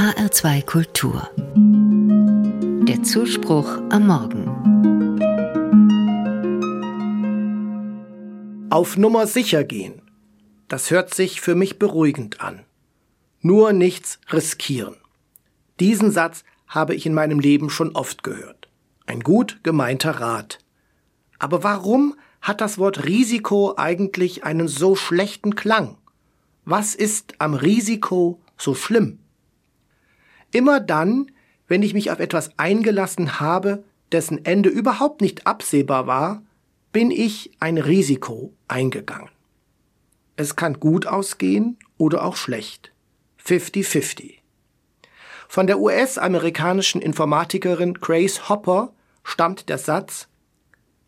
HR2 Kultur. Der Zuspruch am Morgen. Auf Nummer sicher gehen. Das hört sich für mich beruhigend an. Nur nichts riskieren. Diesen Satz habe ich in meinem Leben schon oft gehört. Ein gut gemeinter Rat. Aber warum hat das Wort Risiko eigentlich einen so schlechten Klang? Was ist am Risiko so schlimm? Immer dann, wenn ich mich auf etwas eingelassen habe, dessen Ende überhaupt nicht absehbar war, bin ich ein Risiko eingegangen. Es kann gut ausgehen oder auch schlecht. 50-50. Von der US-amerikanischen Informatikerin Grace Hopper stammt der Satz,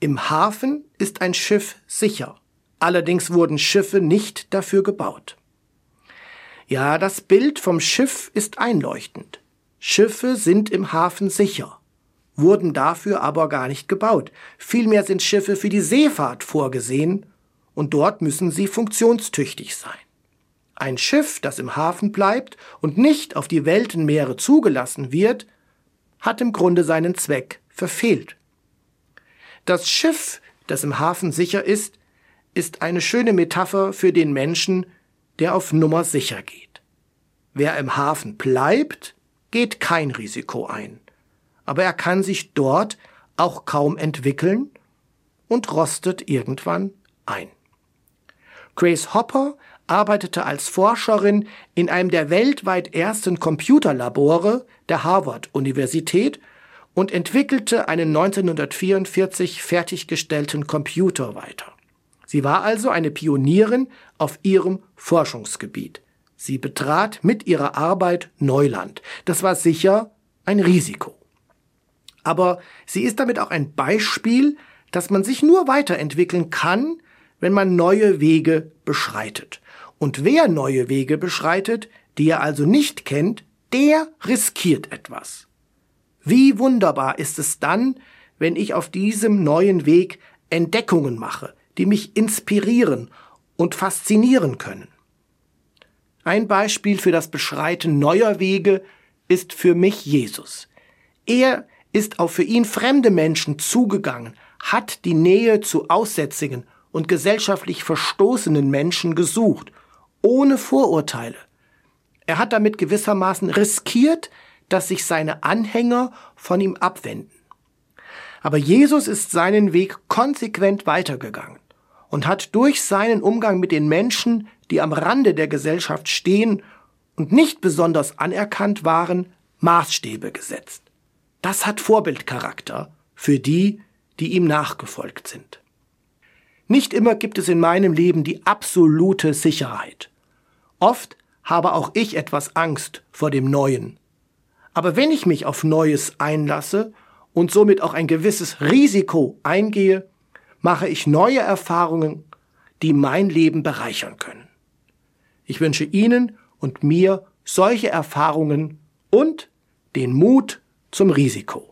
im Hafen ist ein Schiff sicher. Allerdings wurden Schiffe nicht dafür gebaut. Ja, das Bild vom Schiff ist einleuchtend. Schiffe sind im Hafen sicher, wurden dafür aber gar nicht gebaut. Vielmehr sind Schiffe für die Seefahrt vorgesehen und dort müssen sie funktionstüchtig sein. Ein Schiff, das im Hafen bleibt und nicht auf die Weltenmeere zugelassen wird, hat im Grunde seinen Zweck verfehlt. Das Schiff, das im Hafen sicher ist, ist eine schöne Metapher für den Menschen, der auf Nummer sicher geht. Wer im Hafen bleibt, geht kein Risiko ein. Aber er kann sich dort auch kaum entwickeln und rostet irgendwann ein. Grace Hopper arbeitete als Forscherin in einem der weltweit ersten Computerlabore der Harvard-Universität und entwickelte einen 1944 fertiggestellten Computer weiter. Sie war also eine Pionierin auf ihrem Forschungsgebiet. Sie betrat mit ihrer Arbeit Neuland. Das war sicher ein Risiko. Aber sie ist damit auch ein Beispiel, dass man sich nur weiterentwickeln kann, wenn man neue Wege beschreitet. Und wer neue Wege beschreitet, die er also nicht kennt, der riskiert etwas. Wie wunderbar ist es dann, wenn ich auf diesem neuen Weg Entdeckungen mache, die mich inspirieren und faszinieren können. Ein Beispiel für das Beschreiten neuer Wege ist für mich Jesus. Er ist auf für ihn fremde Menschen zugegangen, hat die Nähe zu Aussätzigen und gesellschaftlich verstoßenen Menschen gesucht, ohne Vorurteile. Er hat damit gewissermaßen riskiert, dass sich seine Anhänger von ihm abwenden. Aber Jesus ist seinen Weg konsequent weitergegangen und hat durch seinen Umgang mit den Menschen, die am Rande der Gesellschaft stehen und nicht besonders anerkannt waren, Maßstäbe gesetzt. Das hat Vorbildcharakter für die, die ihm nachgefolgt sind. Nicht immer gibt es in meinem Leben die absolute Sicherheit. Oft habe auch ich etwas Angst vor dem Neuen. Aber wenn ich mich auf Neues einlasse und somit auch ein gewisses Risiko eingehe, mache ich neue Erfahrungen, die mein Leben bereichern können. Ich wünsche Ihnen und mir solche Erfahrungen und den Mut zum Risiko.